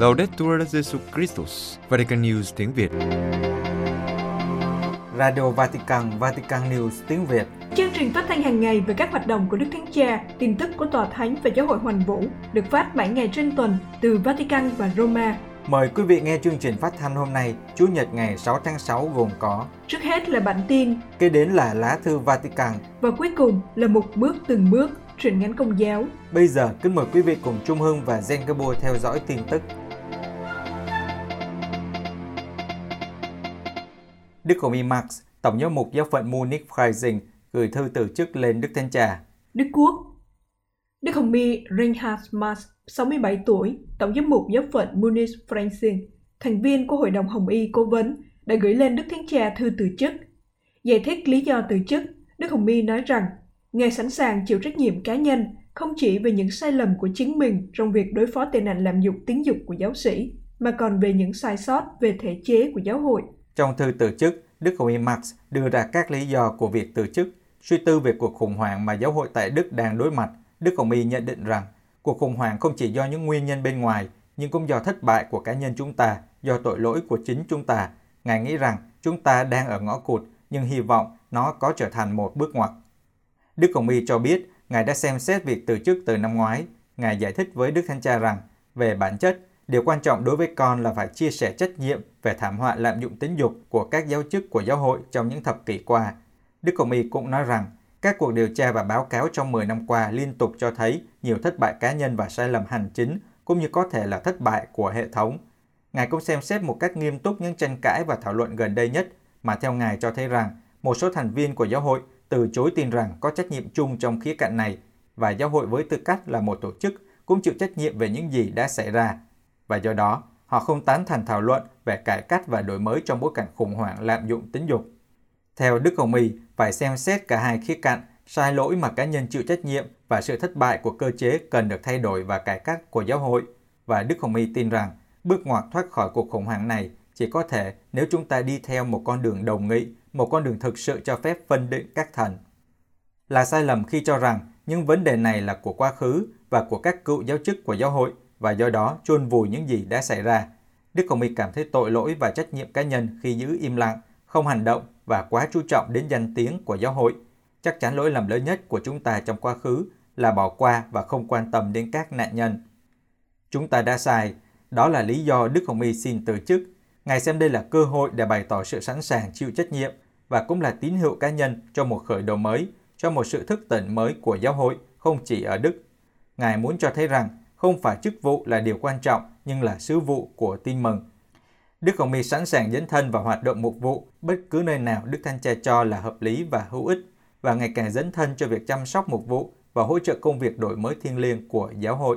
Laudetur Jesu Christus, Vatican News tiếng Việt. Radio Vatican, Vatican News tiếng Việt. Chương trình phát thanh hàng ngày về các hoạt động của Đức Thánh Cha, tin tức của Tòa Thánh và Giáo hội Hoàn Vũ được phát 7 ngày trên tuần từ Vatican và Roma. Mời quý vị nghe chương trình phát thanh hôm nay, Chủ nhật ngày 6 tháng 6 gồm có Trước hết là bản tin, Kế đến là lá thư Vatican. và cuối cùng là một bước từng bước truyền ngắn công giáo. Bây giờ kính mời quý vị cùng Trung Hưng và Zengabu theo dõi tin tức. Đức Hồng Mi Max, Tổng giám mục giáo phận Munich Freising, gửi thư từ chức lên Đức Thánh Cha. Đức Quốc Đức Hồng Mi Reinhard Marx, 67 tuổi, Tổng giám mục giáo phận Munich Freising, thành viên của Hội đồng Hồng Y Cố vấn, đã gửi lên Đức Thánh Cha thư từ chức. Giải thích lý do từ chức, Đức Hồng Mi nói rằng, Ngài sẵn sàng chịu trách nhiệm cá nhân, không chỉ về những sai lầm của chính mình trong việc đối phó tệ nạn lạm dụng tín dục của giáo sĩ, mà còn về những sai sót về thể chế của giáo hội. Trong thư từ chức, Đức Hồng Y Max đưa ra các lý do của việc từ chức. Suy tư về cuộc khủng hoảng mà giáo hội tại Đức đang đối mặt, Đức Hồng Y nhận định rằng cuộc khủng hoảng không chỉ do những nguyên nhân bên ngoài, nhưng cũng do thất bại của cá nhân chúng ta, do tội lỗi của chính chúng ta. Ngài nghĩ rằng chúng ta đang ở ngõ cụt, nhưng hy vọng nó có trở thành một bước ngoặt. Đức Hồng Y cho biết Ngài đã xem xét việc từ chức từ năm ngoái. Ngài giải thích với Đức Thánh Cha rằng, về bản chất, điều quan trọng đối với con là phải chia sẻ trách nhiệm về thảm họa lạm dụng tính dục của các giáo chức của giáo hội trong những thập kỷ qua. Đức Hồng Y cũng nói rằng, các cuộc điều tra và báo cáo trong 10 năm qua liên tục cho thấy nhiều thất bại cá nhân và sai lầm hành chính, cũng như có thể là thất bại của hệ thống. Ngài cũng xem xét một cách nghiêm túc những tranh cãi và thảo luận gần đây nhất, mà theo Ngài cho thấy rằng một số thành viên của giáo hội từ chối tin rằng có trách nhiệm chung trong khía cạnh này, và giáo hội với tư cách là một tổ chức cũng chịu trách nhiệm về những gì đã xảy ra. Và do đó, họ không tán thành thảo luận về cải cách và đổi mới trong bối cảnh khủng hoảng lạm dụng tính dục. Theo Đức Hồng Y, phải xem xét cả hai khía cạnh, sai lỗi mà cá nhân chịu trách nhiệm và sự thất bại của cơ chế cần được thay đổi và cải cách của giáo hội. Và Đức Hồng Y tin rằng bước ngoặt thoát khỏi cuộc khủng hoảng này chỉ có thể nếu chúng ta đi theo một con đường đồng nghị, một con đường thực sự cho phép phân định các thần. Là sai lầm khi cho rằng những vấn đề này là của quá khứ và của các cựu giáo chức của giáo hội và do đó chôn vùi những gì đã xảy ra. Đức Hồng Y cảm thấy tội lỗi và trách nhiệm cá nhân khi giữ im lặng, không hành động và quá chú trọng đến danh tiếng của giáo hội. Chắc chắn lỗi lầm lớn nhất của chúng ta trong quá khứ là bỏ qua và không quan tâm đến các nạn nhân. Chúng ta đã sai, đó là lý do Đức Hồng Y xin từ chức. Ngài xem đây là cơ hội để bày tỏ sự sẵn sàng chịu trách nhiệm và cũng là tín hiệu cá nhân cho một khởi đầu mới, cho một sự thức tỉnh mới của giáo hội, không chỉ ở Đức. Ngài muốn cho thấy rằng không phải chức vụ là điều quan trọng, nhưng là sứ vụ của tin mừng. Đức Hồng Y sẵn sàng dấn thân vào hoạt động mục vụ bất cứ nơi nào Đức Thánh Cha cho là hợp lý và hữu ích và ngày càng dấn thân cho việc chăm sóc mục vụ và hỗ trợ công việc đổi mới thiêng liêng của giáo hội.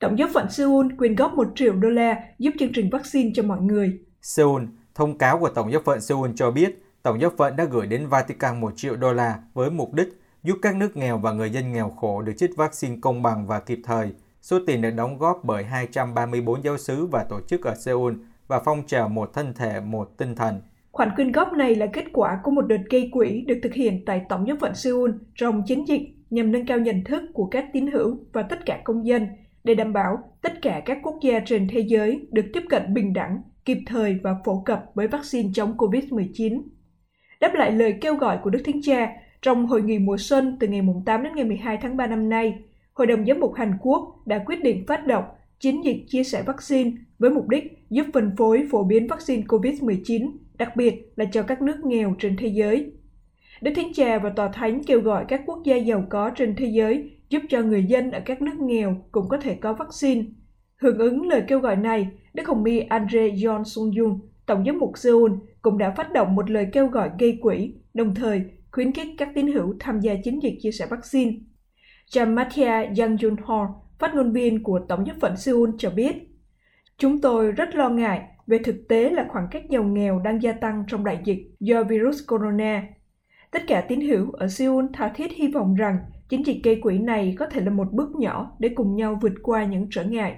Tổng giáo phận Seoul quyên góp 1 triệu đô la giúp chương trình vaccine cho mọi người. Seoul, thông cáo của Tổng giáo phận Seoul cho biết Tổng giáo phận đã gửi đến Vatican 1 triệu đô la với mục đích giúp các nước nghèo và người dân nghèo khổ được chích vaccine công bằng và kịp thời. Số tiền được đóng góp bởi 234 giáo sứ và tổ chức ở Seoul và phong trào một thân thể, một tinh thần. Khoản quyên góp này là kết quả của một đợt gây quỹ được thực hiện tại Tổng giáo phận Seoul trong chiến dịch nhằm nâng cao nhận thức của các tín hữu và tất cả công dân để đảm bảo tất cả các quốc gia trên thế giới được tiếp cận bình đẳng, kịp thời và phổ cập với vaccine chống COVID-19. Đáp lại lời kêu gọi của Đức Thánh Cha, trong hội nghị mùa xuân từ ngày 8 đến ngày 12 tháng 3 năm nay, Hội đồng Giám mục Hàn Quốc đã quyết định phát động chiến dịch chia sẻ vaccine với mục đích giúp phân phối phổ biến vaccine COVID-19, đặc biệt là cho các nước nghèo trên thế giới. Đức Thánh Cha và Tòa Thánh kêu gọi các quốc gia giàu có trên thế giới giúp cho người dân ở các nước nghèo cũng có thể có vaccine. Hưởng ứng lời kêu gọi này, Đức Hồng Y Andre John Sung Jung, Tổng giám mục Seoul, cũng đã phát động một lời kêu gọi gây quỹ, đồng thời khuyến khích các tín hữu tham gia chiến dịch chia sẻ vaccine. Jamatia Yang Jun Ho, phát ngôn viên của Tổng giám phận Seoul cho biết, Chúng tôi rất lo ngại về thực tế là khoảng cách giàu nghèo đang gia tăng trong đại dịch do virus corona. Tất cả tín hữu ở Seoul tha thiết hy vọng rằng chiến dịch gây quỹ này có thể là một bước nhỏ để cùng nhau vượt qua những trở ngại.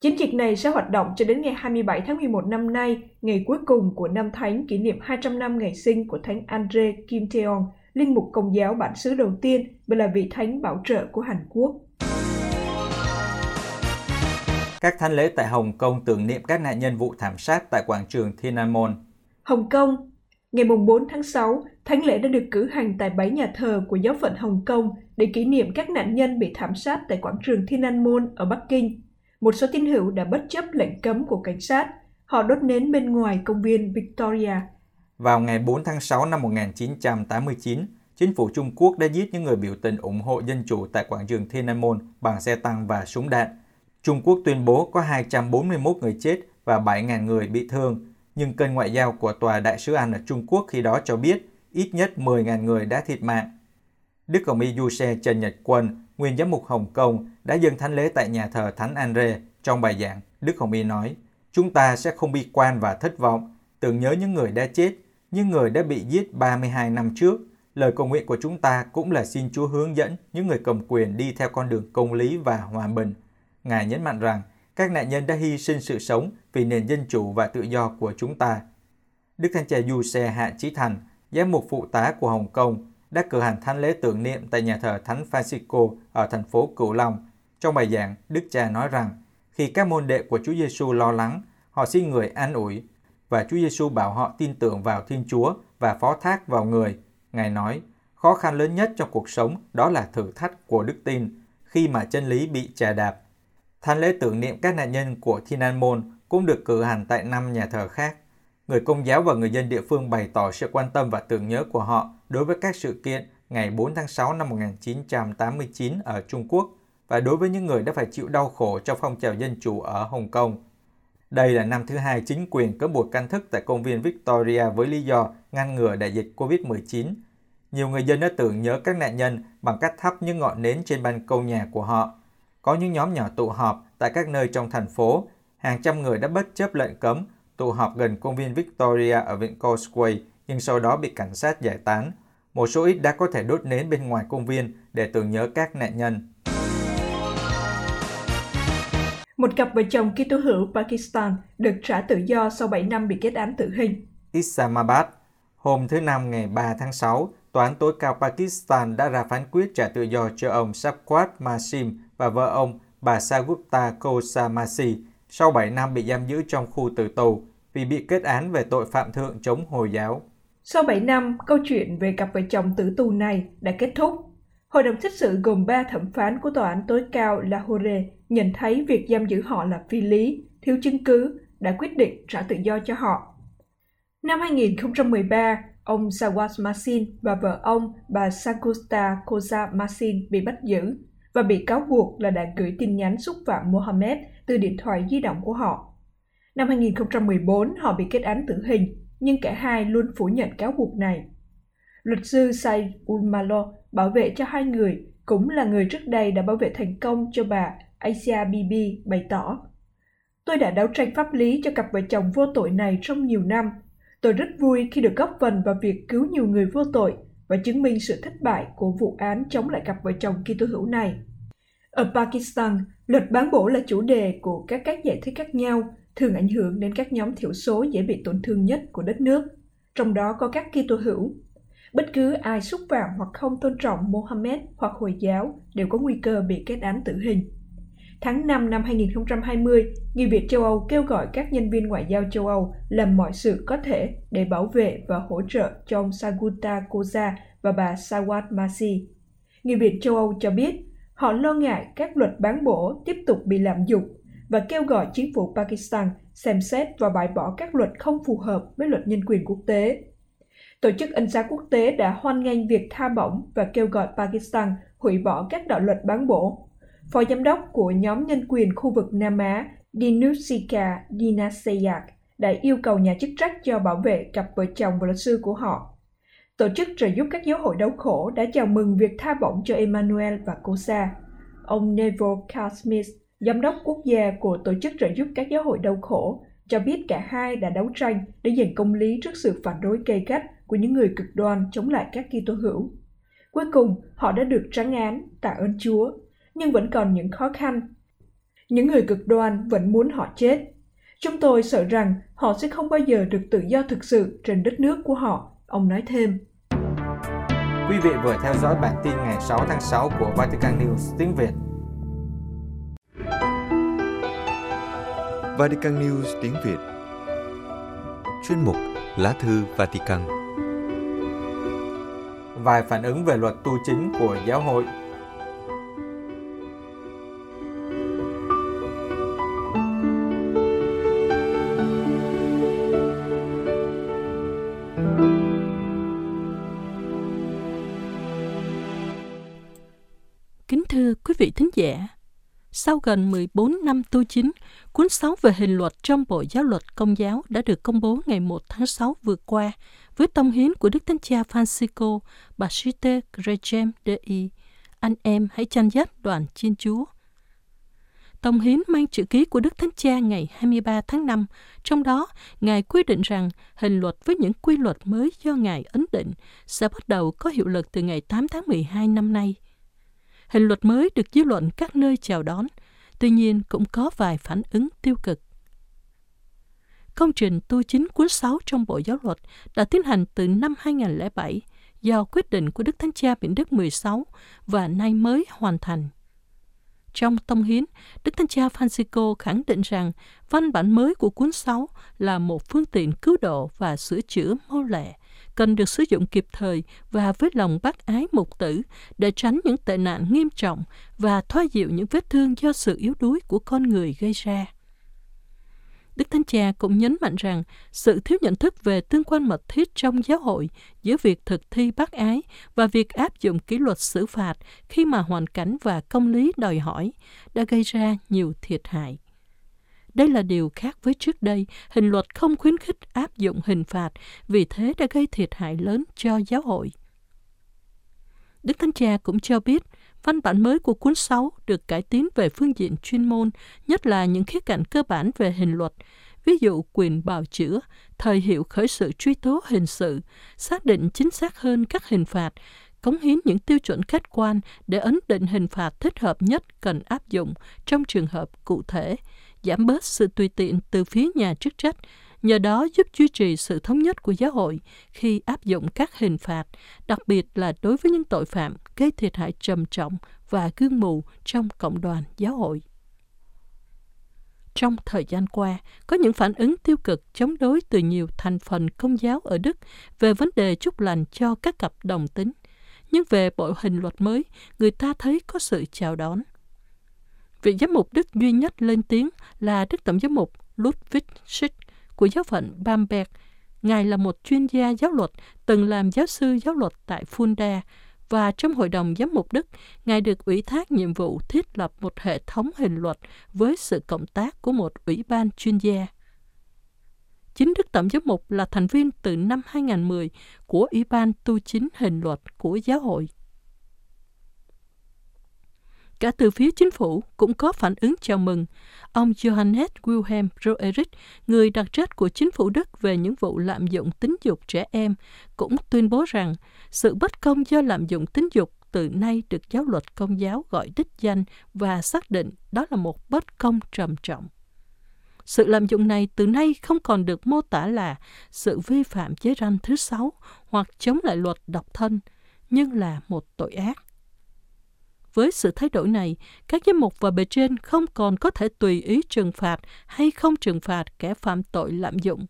Chiến dịch này sẽ hoạt động cho đến ngày 27 tháng 11 năm nay, ngày cuối cùng của năm Thánh kỷ niệm 200 năm ngày sinh của Thánh Andre Kim Taeong, linh mục công giáo bản xứ đầu tiên và là vị thánh bảo trợ của Hàn Quốc. Các thánh lễ tại Hồng Kông tưởng niệm các nạn nhân vụ thảm sát tại quảng trường Thiên An Môn. Hồng Kông Ngày 4 tháng 6, thánh lễ đã được cử hành tại bảy nhà thờ của giáo phận Hồng Kông để kỷ niệm các nạn nhân bị thảm sát tại quảng trường Thiên An Môn ở Bắc Kinh. Một số tín hữu đã bất chấp lệnh cấm của cảnh sát. Họ đốt nến bên ngoài công viên Victoria. Vào ngày 4 tháng 6 năm 1989, chính phủ Trung Quốc đã giết những người biểu tình ủng hộ dân chủ tại quảng trường Thiên An Môn bằng xe tăng và súng đạn. Trung Quốc tuyên bố có 241 người chết và 7.000 người bị thương, nhưng kênh ngoại giao của Tòa Đại sứ Anh ở Trung Quốc khi đó cho biết ít nhất 10.000 người đã thiệt mạng. Đức hồng y Du Xe Trần Nhật Quân, nguyên giám mục Hồng Kông, đã dâng thánh lễ tại nhà thờ Thánh Andre. Trong bài giảng, Đức Hồng Y nói, chúng ta sẽ không bi quan và thất vọng, tưởng nhớ những người đã chết, những người đã bị giết 32 năm trước. Lời cầu nguyện của chúng ta cũng là xin Chúa hướng dẫn những người cầm quyền đi theo con đường công lý và hòa bình. Ngài nhấn mạnh rằng các nạn nhân đã hy sinh sự sống vì nền dân chủ và tự do của chúng ta. Đức thanh Cha Du Xe Hạ Chí Thành, giám mục phụ tá của Hồng Kông, đã cử hành thánh lễ tưởng niệm tại nhà thờ Thánh Francisco ở thành phố Cửu Long. Trong bài giảng, Đức Cha nói rằng, khi các môn đệ của Chúa Giêsu lo lắng, họ xin người an ủi và Chúa Giêsu bảo họ tin tưởng vào Thiên Chúa và phó thác vào người. Ngài nói, khó khăn lớn nhất trong cuộc sống đó là thử thách của đức tin khi mà chân lý bị chà đạp Thánh lễ tưởng niệm các nạn nhân của Thiên An Môn cũng được cử hành tại năm nhà thờ khác. Người công giáo và người dân địa phương bày tỏ sự quan tâm và tưởng nhớ của họ đối với các sự kiện ngày 4 tháng 6 năm 1989 ở Trung Quốc và đối với những người đã phải chịu đau khổ trong phong trào dân chủ ở Hồng Kông. Đây là năm thứ hai chính quyền có buộc căn thức tại công viên Victoria với lý do ngăn ngừa đại dịch COVID-19. Nhiều người dân đã tưởng nhớ các nạn nhân bằng cách thắp những ngọn nến trên ban công nhà của họ có những nhóm nhỏ tụ họp tại các nơi trong thành phố. Hàng trăm người đã bất chấp lệnh cấm tụ họp gần công viên Victoria ở Vịnh Causeway, nhưng sau đó bị cảnh sát giải tán. Một số ít đã có thể đốt nến bên ngoài công viên để tưởng nhớ các nạn nhân. Một cặp vợ chồng Kitô hữu Pakistan được trả tự do sau 7 năm bị kết án tử hình. Islamabad, hôm thứ Năm ngày 3 tháng 6, Tòa án tối cao Pakistan đã ra phán quyết trả tự do cho ông Shafqat Masim và vợ ông, bà Sagupta Kosamasi, sau 7 năm bị giam giữ trong khu tử tù vì bị kết án về tội phạm thượng chống Hồi giáo. Sau 7 năm, câu chuyện về cặp vợ chồng tử tù này đã kết thúc. Hội đồng xét xử gồm 3 thẩm phán của Tòa án tối cao Lahore nhận thấy việc giam giữ họ là phi lý, thiếu chứng cứ, đã quyết định trả tự do cho họ. Năm 2013, ông Sawaz Masin và vợ ông, bà Sagusta Koza Masin bị bắt giữ và bị cáo buộc là đã gửi tin nhắn xúc phạm Mohammed từ điện thoại di động của họ. Năm 2014, họ bị kết án tử hình, nhưng cả hai luôn phủ nhận cáo buộc này. Luật sư Said Ulmalo bảo vệ cho hai người, cũng là người trước đây đã bảo vệ thành công cho bà Asia Bibi bày tỏ. Tôi đã đấu tranh pháp lý cho cặp vợ chồng vô tội này trong nhiều năm. Tôi rất vui khi được góp phần vào việc cứu nhiều người vô tội và chứng minh sự thất bại của vụ án chống lại cặp vợ chồng Kitô hữu này. Ở Pakistan, luật bán bổ là chủ đề của các cách giải thích khác nhau, thường ảnh hưởng đến các nhóm thiểu số dễ bị tổn thương nhất của đất nước, trong đó có các Kitô hữu. Bất cứ ai xúc phạm hoặc không tôn trọng Mohammed hoặc Hồi giáo đều có nguy cơ bị kết án tử hình. Tháng 5 năm 2020, Nghị viện châu Âu kêu gọi các nhân viên ngoại giao châu Âu làm mọi sự có thể để bảo vệ và hỗ trợ cho ông Saguta Koza và bà Sawat Masi. Nghị viện châu Âu cho biết họ lo ngại các luật bán bổ tiếp tục bị lạm dụng và kêu gọi chính phủ Pakistan xem xét và bãi bỏ các luật không phù hợp với luật nhân quyền quốc tế. Tổ chức Ân xá quốc tế đã hoan nghênh việc tha bổng và kêu gọi Pakistan hủy bỏ các đạo luật bán bổ Phó giám đốc của nhóm nhân quyền khu vực Nam Á Dinusika Dinaseyak, đã yêu cầu nhà chức trách cho bảo vệ cặp vợ chồng và luật sư của họ. Tổ chức trợ giúp các giáo hội đau khổ đã chào mừng việc tha bổng cho Emmanuel và Cosa. Ông Neville Carl giám đốc quốc gia của Tổ chức trợ giúp các giáo hội đau khổ, cho biết cả hai đã đấu tranh để giành công lý trước sự phản đối gay gắt của những người cực đoan chống lại các Kitô hữu. Cuối cùng, họ đã được trắng án, tạ ơn Chúa nhưng vẫn còn những khó khăn. Những người cực đoan vẫn muốn họ chết. Chúng tôi sợ rằng họ sẽ không bao giờ được tự do thực sự trên đất nước của họ, ông nói thêm. Quý vị vừa theo dõi bản tin ngày 6 tháng 6 của Vatican News tiếng Việt. Vatican News tiếng Việt. Chuyên mục Lá thư Vatican. Vài phản ứng về luật tu chính của giáo hội. Kính thưa quý vị thính giả, sau gần 14 năm tu chính, cuốn 6 về hình luật trong Bộ Giáo luật Công giáo đã được công bố ngày 1 tháng 6 vừa qua với tông hiến của Đức Thánh Cha Francisco Basite Gregem Dei. Anh em hãy chăn dắt đoàn Chiên Chúa. Tông hiến mang chữ ký của Đức Thánh Cha ngày 23 tháng 5, trong đó Ngài quy định rằng hình luật với những quy luật mới do Ngài ấn định sẽ bắt đầu có hiệu lực từ ngày 8 tháng 12 năm nay – Hình luật mới được dư luận các nơi chào đón, tuy nhiên cũng có vài phản ứng tiêu cực. Công trình tu chính cuốn 6 trong Bộ Giáo luật đã tiến hành từ năm 2007 do quyết định của Đức Thánh Cha Biển Đức 16 và nay mới hoàn thành. Trong tông hiến, Đức Thánh Cha Francisco khẳng định rằng văn bản mới của cuốn 6 là một phương tiện cứu độ và sửa chữa mô lệ, cần được sử dụng kịp thời và với lòng bác ái mục tử để tránh những tệ nạn nghiêm trọng và thoa dịu những vết thương do sự yếu đuối của con người gây ra. Đức Thánh Cha cũng nhấn mạnh rằng sự thiếu nhận thức về tương quan mật thiết trong giáo hội giữa việc thực thi bác ái và việc áp dụng kỷ luật xử phạt khi mà hoàn cảnh và công lý đòi hỏi đã gây ra nhiều thiệt hại. Đây là điều khác với trước đây, hình luật không khuyến khích áp dụng hình phạt, vì thế đã gây thiệt hại lớn cho giáo hội. Đức Thánh Cha cũng cho biết, văn bản mới của cuốn 6 được cải tiến về phương diện chuyên môn, nhất là những khía cạnh cơ bản về hình luật, ví dụ quyền bào chữa, thời hiệu khởi sự truy tố hình sự, xác định chính xác hơn các hình phạt, cống hiến những tiêu chuẩn khách quan để ấn định hình phạt thích hợp nhất cần áp dụng trong trường hợp cụ thể, giảm bớt sự tùy tiện từ phía nhà chức trách, nhờ đó giúp duy trì sự thống nhất của giáo hội khi áp dụng các hình phạt, đặc biệt là đối với những tội phạm gây thiệt hại trầm trọng và gương mù trong cộng đoàn giáo hội. Trong thời gian qua, có những phản ứng tiêu cực chống đối từ nhiều thành phần công giáo ở Đức về vấn đề chúc lành cho các cặp đồng tính. Nhưng về bộ hình luật mới, người ta thấy có sự chào đón. Vị giám mục Đức duy nhất lên tiếng là Đức Tổng giám mục Ludwig Schick của giáo phận Bamberg. Ngài là một chuyên gia giáo luật, từng làm giáo sư giáo luật tại Fulda và trong Hội đồng Giám mục Đức, Ngài được ủy thác nhiệm vụ thiết lập một hệ thống hình luật với sự cộng tác của một ủy ban chuyên gia. Chính Đức Tổng giám mục là thành viên từ năm 2010 của Ủy ban tu chính hình luật của giáo hội. Cả từ phía chính phủ cũng có phản ứng chào mừng. Ông Johannes Wilhelm Roerich, người đặc trách của chính phủ Đức về những vụ lạm dụng tính dục trẻ em, cũng tuyên bố rằng sự bất công do lạm dụng tính dục từ nay được giáo luật công giáo gọi đích danh và xác định đó là một bất công trầm trọng. Sự lạm dụng này từ nay không còn được mô tả là sự vi phạm giới ranh thứ sáu hoặc chống lại luật độc thân, nhưng là một tội ác. Với sự thay đổi này, các giám mục và bề trên không còn có thể tùy ý trừng phạt hay không trừng phạt kẻ phạm tội lạm dụng.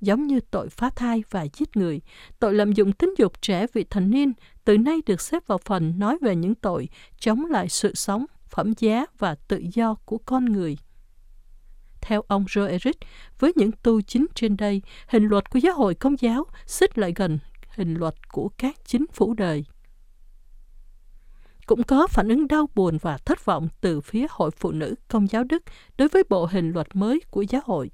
Giống như tội phá thai và giết người, tội lạm dụng tính dục trẻ vị thành niên từ nay được xếp vào phần nói về những tội chống lại sự sống, phẩm giá và tự do của con người. Theo ông Joe Eric, với những tu chính trên đây, hình luật của giáo hội công giáo xích lại gần hình luật của các chính phủ đời cũng có phản ứng đau buồn và thất vọng từ phía Hội Phụ nữ Công giáo Đức đối với bộ hình luật mới của giáo hội.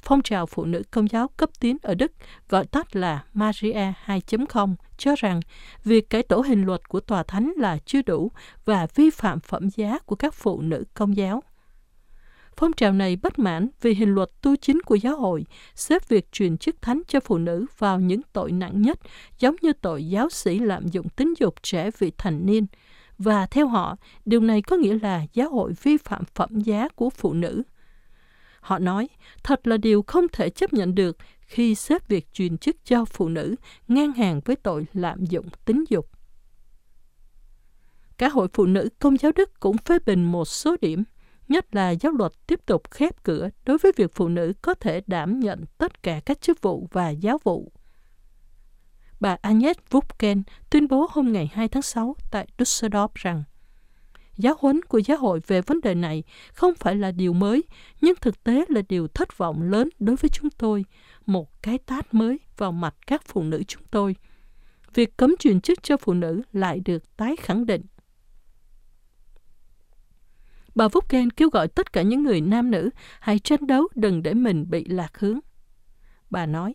Phong trào phụ nữ công giáo cấp tiến ở Đức, gọi tắt là Maria 2.0, cho rằng việc cải tổ hình luật của tòa thánh là chưa đủ và vi phạm phẩm giá của các phụ nữ công giáo. Phong trào này bất mãn vì hình luật tu chính của giáo hội xếp việc truyền chức thánh cho phụ nữ vào những tội nặng nhất, giống như tội giáo sĩ lạm dụng tính dục trẻ vị thành niên. Và theo họ, điều này có nghĩa là giáo hội vi phạm phẩm giá của phụ nữ. Họ nói, thật là điều không thể chấp nhận được khi xếp việc truyền chức cho phụ nữ ngang hàng với tội lạm dụng tính dục. Cả hội phụ nữ công giáo Đức cũng phê bình một số điểm – nhất là giáo luật tiếp tục khép cửa đối với việc phụ nữ có thể đảm nhận tất cả các chức vụ và giáo vụ. Bà Agnes Vupken tuyên bố hôm ngày 2 tháng 6 tại Düsseldorf rằng giáo huấn của giáo hội về vấn đề này không phải là điều mới, nhưng thực tế là điều thất vọng lớn đối với chúng tôi, một cái tát mới vào mặt các phụ nữ chúng tôi. Việc cấm truyền chức cho phụ nữ lại được tái khẳng định. Bà Vupken kêu gọi tất cả những người nam nữ hãy tranh đấu đừng để mình bị lạc hướng. Bà nói,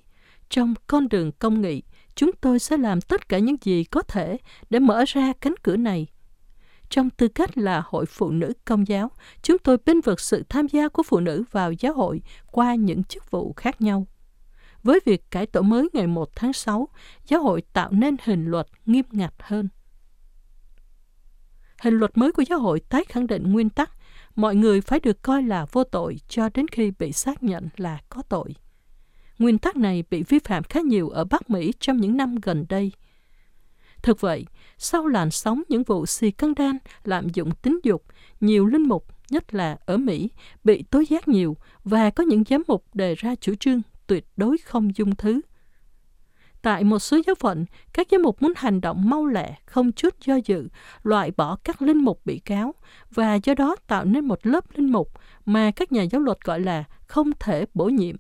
trong con đường công nghị, chúng tôi sẽ làm tất cả những gì có thể để mở ra cánh cửa này. Trong tư cách là hội phụ nữ công giáo, chúng tôi bên vực sự tham gia của phụ nữ vào giáo hội qua những chức vụ khác nhau. Với việc cải tổ mới ngày 1 tháng 6, giáo hội tạo nên hình luật nghiêm ngặt hơn. Hình luật mới của giáo hội tái khẳng định nguyên tắc mọi người phải được coi là vô tội cho đến khi bị xác nhận là có tội. Nguyên tắc này bị vi phạm khá nhiều ở Bắc Mỹ trong những năm gần đây. Thực vậy, sau làn sóng những vụ xì căng đan lạm dụng tính dục, nhiều linh mục, nhất là ở Mỹ, bị tố giác nhiều và có những giám mục đề ra chủ trương tuyệt đối không dung thứ. Tại một số giáo phận, các giám mục muốn hành động mau lẹ, không chút do dự, loại bỏ các linh mục bị cáo và do đó tạo nên một lớp linh mục mà các nhà giáo luật gọi là không thể bổ nhiệm.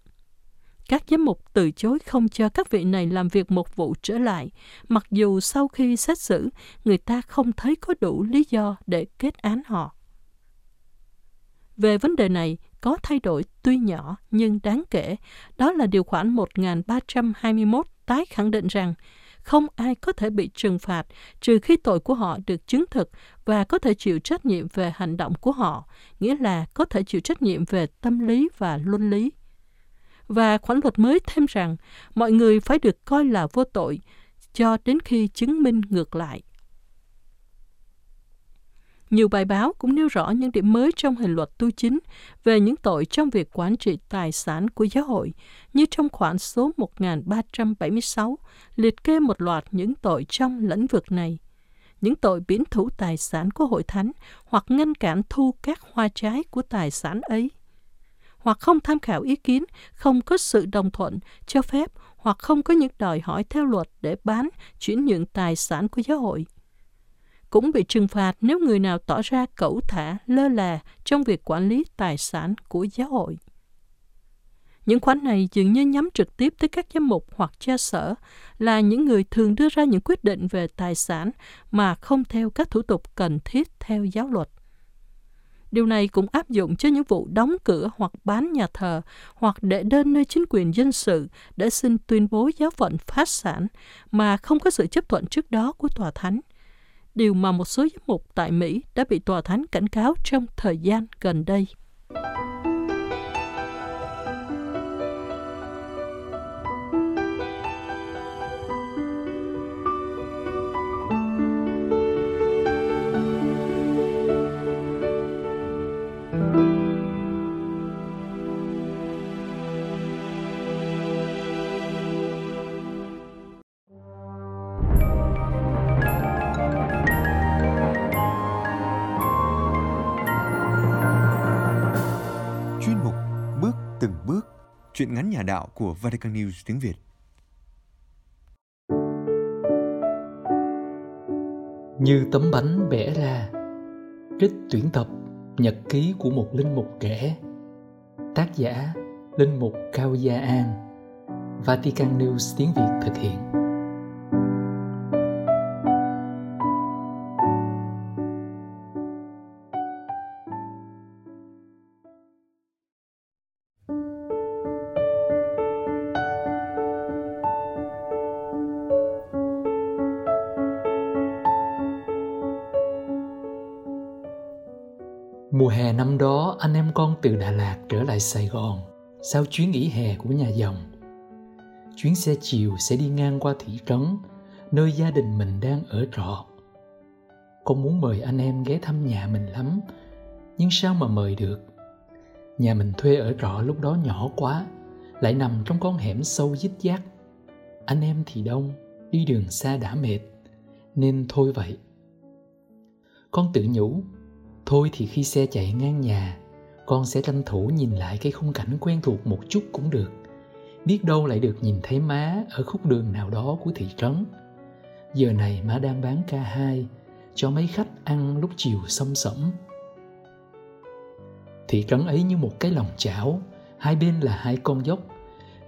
Các giám mục từ chối không cho các vị này làm việc một vụ trở lại, mặc dù sau khi xét xử, người ta không thấy có đủ lý do để kết án họ. Về vấn đề này, có thay đổi tuy nhỏ nhưng đáng kể, đó là điều khoản 1321 tái khẳng định rằng không ai có thể bị trừng phạt trừ khi tội của họ được chứng thực và có thể chịu trách nhiệm về hành động của họ, nghĩa là có thể chịu trách nhiệm về tâm lý và luân lý. Và khoản luật mới thêm rằng mọi người phải được coi là vô tội cho đến khi chứng minh ngược lại. Nhiều bài báo cũng nêu rõ những điểm mới trong hình luật tu chính về những tội trong việc quản trị tài sản của giáo hội, như trong khoản số 1376 liệt kê một loạt những tội trong lĩnh vực này. Những tội biến thủ tài sản của hội thánh hoặc ngăn cản thu các hoa trái của tài sản ấy hoặc không tham khảo ý kiến, không có sự đồng thuận, cho phép hoặc không có những đòi hỏi theo luật để bán, chuyển nhượng tài sản của giáo hội cũng bị trừng phạt nếu người nào tỏ ra cẩu thả, lơ là trong việc quản lý tài sản của giáo hội. Những khoản này dường như nhắm trực tiếp tới các giám mục hoặc cha sở, là những người thường đưa ra những quyết định về tài sản mà không theo các thủ tục cần thiết theo giáo luật. Điều này cũng áp dụng cho những vụ đóng cửa hoặc bán nhà thờ hoặc đệ đơn nơi chính quyền dân sự để xin tuyên bố giáo phận phát sản mà không có sự chấp thuận trước đó của tòa thánh điều mà một số giám mục tại Mỹ đã bị tòa thánh cảnh cáo trong thời gian gần đây. Ngắn nhà đạo của Vatican News tiếng Việt. Như tấm bánh bẻ ra, trích tuyển tập nhật ký của một linh mục trẻ. Tác giả Linh mục Cao Gia An. Vatican News tiếng Việt thực hiện. Con từ Đà Lạt trở lại Sài Gòn sau chuyến nghỉ hè của nhà dòng. Chuyến xe chiều sẽ đi ngang qua thị trấn, nơi gia đình mình đang ở trọ. Con muốn mời anh em ghé thăm nhà mình lắm, nhưng sao mà mời được? Nhà mình thuê ở trọ lúc đó nhỏ quá, lại nằm trong con hẻm sâu dít dát. Anh em thì đông, đi đường xa đã mệt, nên thôi vậy. Con tự nhủ Thôi thì khi xe chạy ngang nhà con sẽ tranh thủ nhìn lại cái khung cảnh quen thuộc một chút cũng được. Biết đâu lại được nhìn thấy má ở khúc đường nào đó của thị trấn. Giờ này má đang bán ca hai, cho mấy khách ăn lúc chiều xâm sẩm thị trấn ấy như một cái lòng chảo, hai bên là hai con dốc.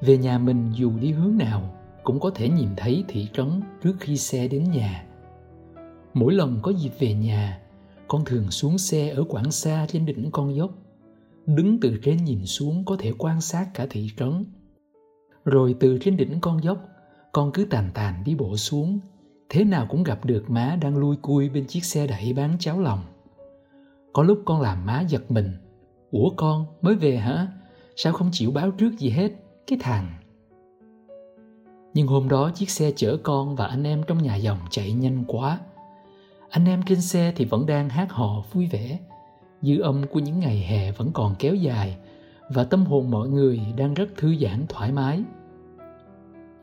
Về nhà mình dù đi hướng nào, cũng có thể nhìn thấy thị trấn trước khi xe đến nhà. Mỗi lần có dịp về nhà, con thường xuống xe ở quảng xa trên đỉnh con dốc đứng từ trên nhìn xuống có thể quan sát cả thị trấn. Rồi từ trên đỉnh con dốc, con cứ tàn tàn đi bộ xuống. Thế nào cũng gặp được má đang lui cui bên chiếc xe đẩy bán cháo lòng. Có lúc con làm má giật mình. Ủa con, mới về hả? Sao không chịu báo trước gì hết? Cái thằng. Nhưng hôm đó chiếc xe chở con và anh em trong nhà dòng chạy nhanh quá. Anh em trên xe thì vẫn đang hát hò vui vẻ dư âm của những ngày hè vẫn còn kéo dài, và tâm hồn mọi người đang rất thư giãn thoải mái.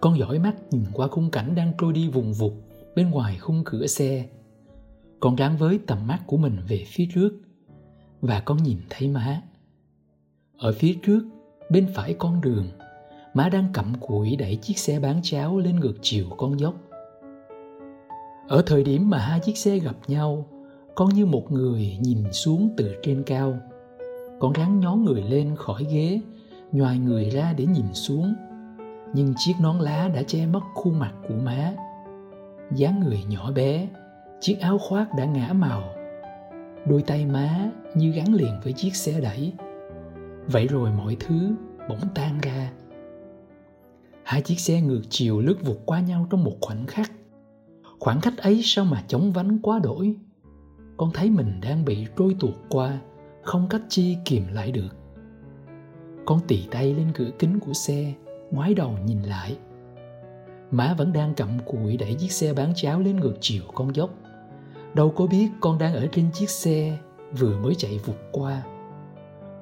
Con dõi mắt nhìn qua khung cảnh đang trôi đi vùng vụt bên ngoài khung cửa xe. Con gắn với tầm mắt của mình về phía trước, và con nhìn thấy má. Ở phía trước, bên phải con đường, má đang cặm cụi đẩy chiếc xe bán cháo lên ngược chiều con dốc. Ở thời điểm mà hai chiếc xe gặp nhau con như một người nhìn xuống từ trên cao. Con ráng nhón người lên khỏi ghế nhoài người ra để nhìn xuống. Nhưng chiếc nón lá đã che mất khuôn mặt của má. Dáng người nhỏ bé, chiếc áo khoác đã ngã màu. Đôi tay má như gắn liền với chiếc xe đẩy. Vậy rồi mọi thứ bỗng tan ra. Hai chiếc xe ngược chiều lướt vụt qua nhau trong một khoảnh khắc. Khoảng cách ấy sao mà chóng vánh quá đổi? Con thấy mình đang bị trôi tuột qua, không cách chi kìm lại được. Con tì tay lên cửa kính của xe, ngoái đầu nhìn lại. Má vẫn đang cặm cụi đẩy chiếc xe bán cháo lên ngược chiều con dốc. Đâu có biết con đang ở trên chiếc xe vừa mới chạy vụt qua.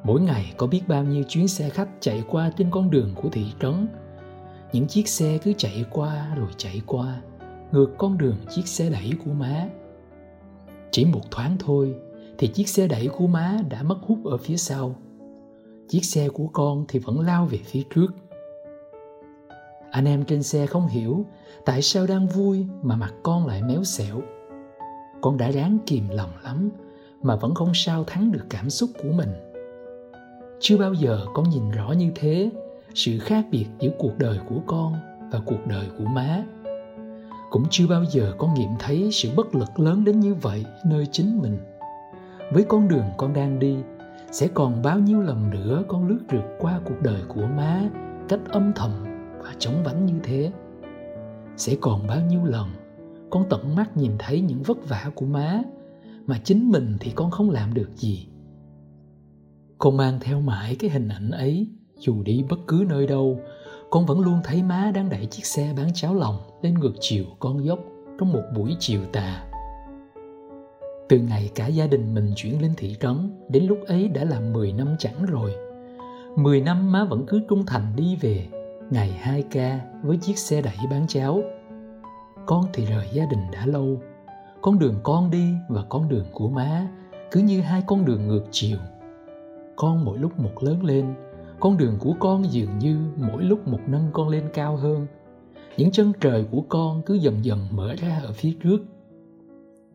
Mỗi ngày có biết bao nhiêu chuyến xe khách chạy qua trên con đường của thị trấn. Những chiếc xe cứ chạy qua rồi chạy qua, ngược con đường chiếc xe đẩy của má chỉ một thoáng thôi thì chiếc xe đẩy của má đã mất hút ở phía sau. Chiếc xe của con thì vẫn lao về phía trước. Anh em trên xe không hiểu tại sao đang vui mà mặt con lại méo xẹo. Con đã ráng kìm lòng lắm mà vẫn không sao thắng được cảm xúc của mình. Chưa bao giờ con nhìn rõ như thế sự khác biệt giữa cuộc đời của con và cuộc đời của má cũng chưa bao giờ con nghiệm thấy sự bất lực lớn đến như vậy nơi chính mình. Với con đường con đang đi, sẽ còn bao nhiêu lần nữa con lướt rượt qua cuộc đời của má cách âm thầm và chống vánh như thế? Sẽ còn bao nhiêu lần con tận mắt nhìn thấy những vất vả của má mà chính mình thì con không làm được gì? Con mang theo mãi cái hình ảnh ấy, dù đi bất cứ nơi đâu con vẫn luôn thấy má đang đẩy chiếc xe bán cháo lòng lên ngược chiều con dốc trong một buổi chiều tà. Từ ngày cả gia đình mình chuyển lên thị trấn, đến lúc ấy đã là 10 năm chẳng rồi. 10 năm má vẫn cứ trung thành đi về, ngày 2 ca với chiếc xe đẩy bán cháo. Con thì rời gia đình đã lâu. Con đường con đi và con đường của má cứ như hai con đường ngược chiều. Con mỗi lúc một lớn lên con đường của con dường như mỗi lúc một nâng con lên cao hơn. Những chân trời của con cứ dần dần mở ra ở phía trước.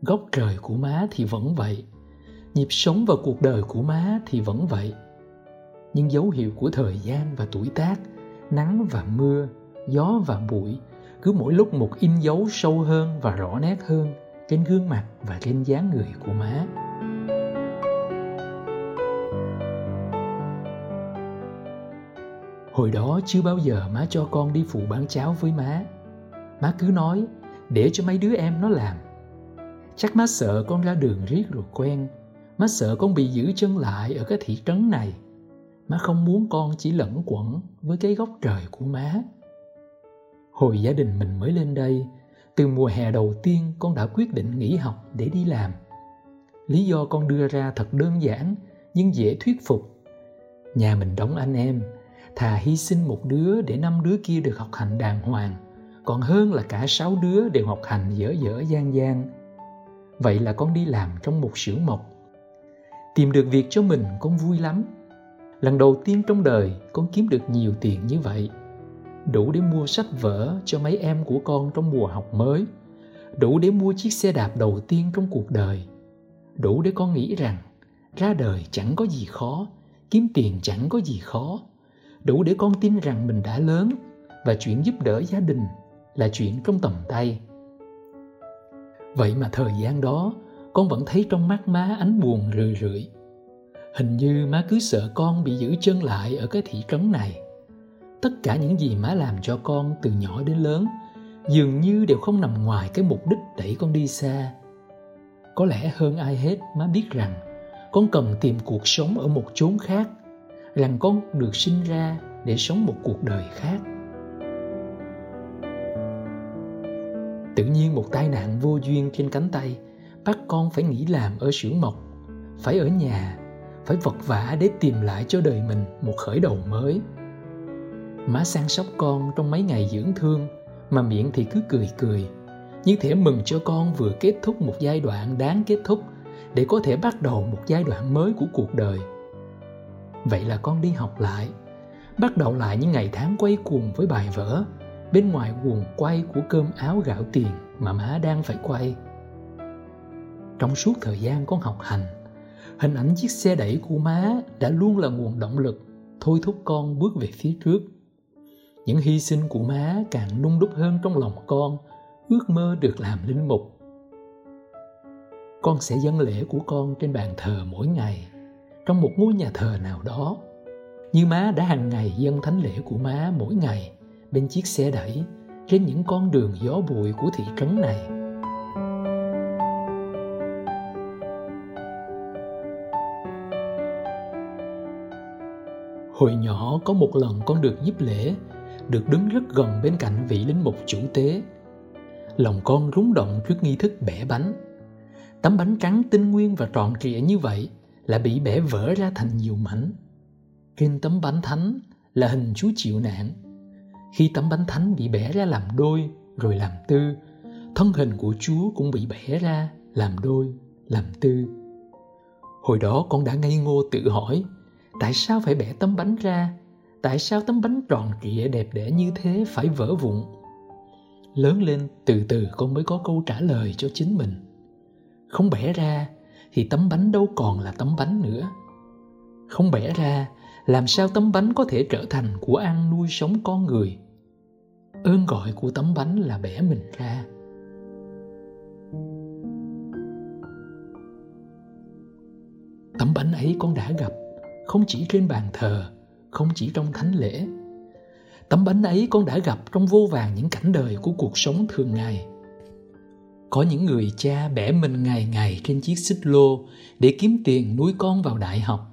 Góc trời của má thì vẫn vậy. Nhịp sống và cuộc đời của má thì vẫn vậy. Nhưng dấu hiệu của thời gian và tuổi tác, nắng và mưa, gió và bụi cứ mỗi lúc một in dấu sâu hơn và rõ nét hơn trên gương mặt và trên dáng người của má. Hồi đó chưa bao giờ má cho con đi phụ bán cháo với má. Má cứ nói, để cho mấy đứa em nó làm. Chắc má sợ con ra đường riết rồi quen. Má sợ con bị giữ chân lại ở cái thị trấn này. Má không muốn con chỉ lẫn quẩn với cái góc trời của má. Hồi gia đình mình mới lên đây, từ mùa hè đầu tiên con đã quyết định nghỉ học để đi làm. Lý do con đưa ra thật đơn giản nhưng dễ thuyết phục. Nhà mình đóng anh em, thà hy sinh một đứa để năm đứa kia được học hành đàng hoàng còn hơn là cả sáu đứa đều học hành dở dở gian gian vậy là con đi làm trong một xưởng mộc Tìm được việc cho mình con vui lắm. Lần đầu tiên trong đời con kiếm được nhiều tiền như vậy. Đủ để mua sách vở cho mấy em của con trong mùa học mới. Đủ để mua chiếc xe đạp đầu tiên trong cuộc đời. Đủ để con nghĩ rằng ra đời chẳng có gì khó, kiếm tiền chẳng có gì khó. Đủ để con tin rằng mình đã lớn và chuyện giúp đỡ gia đình là chuyện trong tầm tay. Vậy mà thời gian đó, con vẫn thấy trong mắt má ánh buồn rười rượi. Hình như má cứ sợ con bị giữ chân lại ở cái thị trấn này. Tất cả những gì má làm cho con từ nhỏ đến lớn dường như đều không nằm ngoài cái mục đích đẩy con đi xa. Có lẽ hơn ai hết má biết rằng con cần tìm cuộc sống ở một chốn khác, rằng con được sinh ra để sống một cuộc đời khác. Tự nhiên một tai nạn vô duyên trên cánh tay bắt con phải nghỉ làm ở xưởng mộc, phải ở nhà, phải vật vả để tìm lại cho đời mình một khởi đầu mới. Má săn sóc con trong mấy ngày dưỡng thương mà miệng thì cứ cười cười, như thể mừng cho con vừa kết thúc một giai đoạn đáng kết thúc để có thể bắt đầu một giai đoạn mới của cuộc đời. Vậy là con đi học lại, bắt đầu lại những ngày tháng quay cuồng với bài vở bên ngoài guồng quay của cơm áo gạo tiền mà má đang phải quay. Trong suốt thời gian con học hành, hình ảnh chiếc xe đẩy của má đã luôn là nguồn động lực thôi thúc con bước về phía trước. Những hy sinh của má càng nung đúc hơn trong lòng con, ước mơ được làm linh mục. Con sẽ dâng lễ của con trên bàn thờ mỗi ngày, trong một ngôi nhà thờ nào đó. Như má đã hàng ngày dâng thánh lễ của má mỗi ngày bên chiếc xe đẩy trên những con đường gió bụi của thị trấn này. Hồi nhỏ có một lần con được giúp lễ, được đứng rất gần bên cạnh vị linh mục chủ tế. Lòng con rúng động trước nghi thức bẻ bánh. Tấm bánh trắng tinh nguyên và tròn trịa như vậy là bị bẻ vỡ ra thành nhiều mảnh. Trên tấm bánh thánh là hình Chúa chịu nạn khi tấm bánh thánh bị bẻ ra làm đôi rồi làm tư, thân hình của Chúa cũng bị bẻ ra làm đôi, làm tư. Hồi đó con đã ngây ngô tự hỏi, tại sao phải bẻ tấm bánh ra? Tại sao tấm bánh tròn trịa đẹp đẽ như thế phải vỡ vụn? Lớn lên từ từ con mới có câu trả lời cho chính mình. Không bẻ ra thì tấm bánh đâu còn là tấm bánh nữa. Không bẻ ra, làm sao tấm bánh có thể trở thành của ăn nuôi sống con người? ơn gọi của tấm bánh là bẻ mình ra tấm bánh ấy con đã gặp không chỉ trên bàn thờ không chỉ trong thánh lễ tấm bánh ấy con đã gặp trong vô vàng những cảnh đời của cuộc sống thường ngày có những người cha bẻ mình ngày ngày trên chiếc xích lô để kiếm tiền nuôi con vào đại học.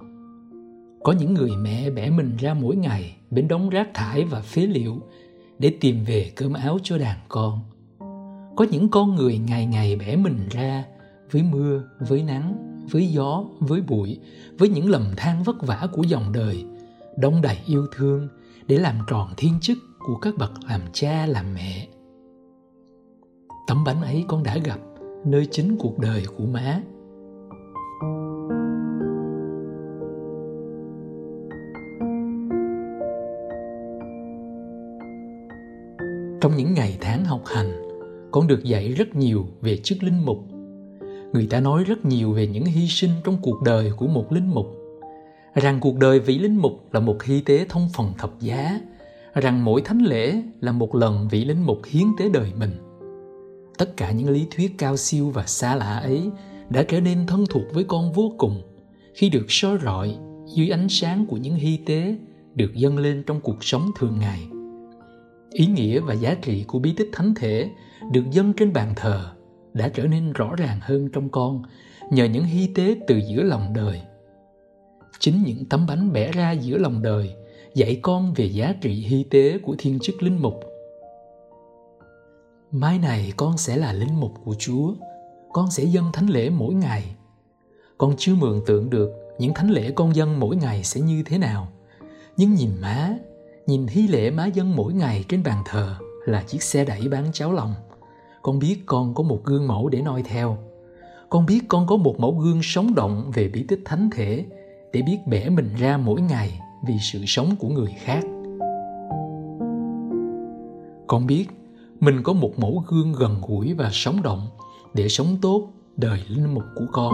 Có những người mẹ bẻ mình ra mỗi ngày bên đống rác thải và phế liệu để tìm về cơm áo cho đàn con. Có những con người ngày ngày bẻ mình ra với mưa, với nắng, với gió, với bụi, với những lầm than vất vả của dòng đời đông đầy yêu thương để làm tròn thiên chức của các bậc làm cha, làm mẹ tấm bánh ấy con đã gặp nơi chính cuộc đời của má Trong những ngày tháng học hành, con được dạy rất nhiều về chức linh mục. Người ta nói rất nhiều về những hy sinh trong cuộc đời của một linh mục. Rằng cuộc đời vị linh mục là một hy tế thông phần thập giá, rằng mỗi thánh lễ là một lần vị linh mục hiến tế đời mình. Tất cả những lý thuyết cao siêu và xa lạ ấy đã trở nên thân thuộc với con vô cùng khi được soi rọi dưới ánh sáng của những hy tế được dâng lên trong cuộc sống thường ngày. Ý nghĩa và giá trị của bí tích thánh thể được dâng trên bàn thờ đã trở nên rõ ràng hơn trong con nhờ những hy tế từ giữa lòng đời. Chính những tấm bánh bẻ ra giữa lòng đời dạy con về giá trị hy tế của thiên chức linh mục mai này con sẽ là linh mục của chúa. Con sẽ dâng thánh lễ mỗi ngày. Con chưa mường tượng được những thánh lễ con dâng mỗi ngày sẽ như thế nào. Nhưng nhìn má, nhìn hy lễ má dân mỗi ngày trên bàn thờ là chiếc xe đẩy bán cháo lòng. Con biết con có một gương mẫu để noi theo. Con biết con có một mẫu gương sống động về bí tích thánh thể để biết bẻ mình ra mỗi ngày vì sự sống của người khác. Con biết mình có một mẫu gương gần gũi và sống động để sống tốt đời linh mục của con.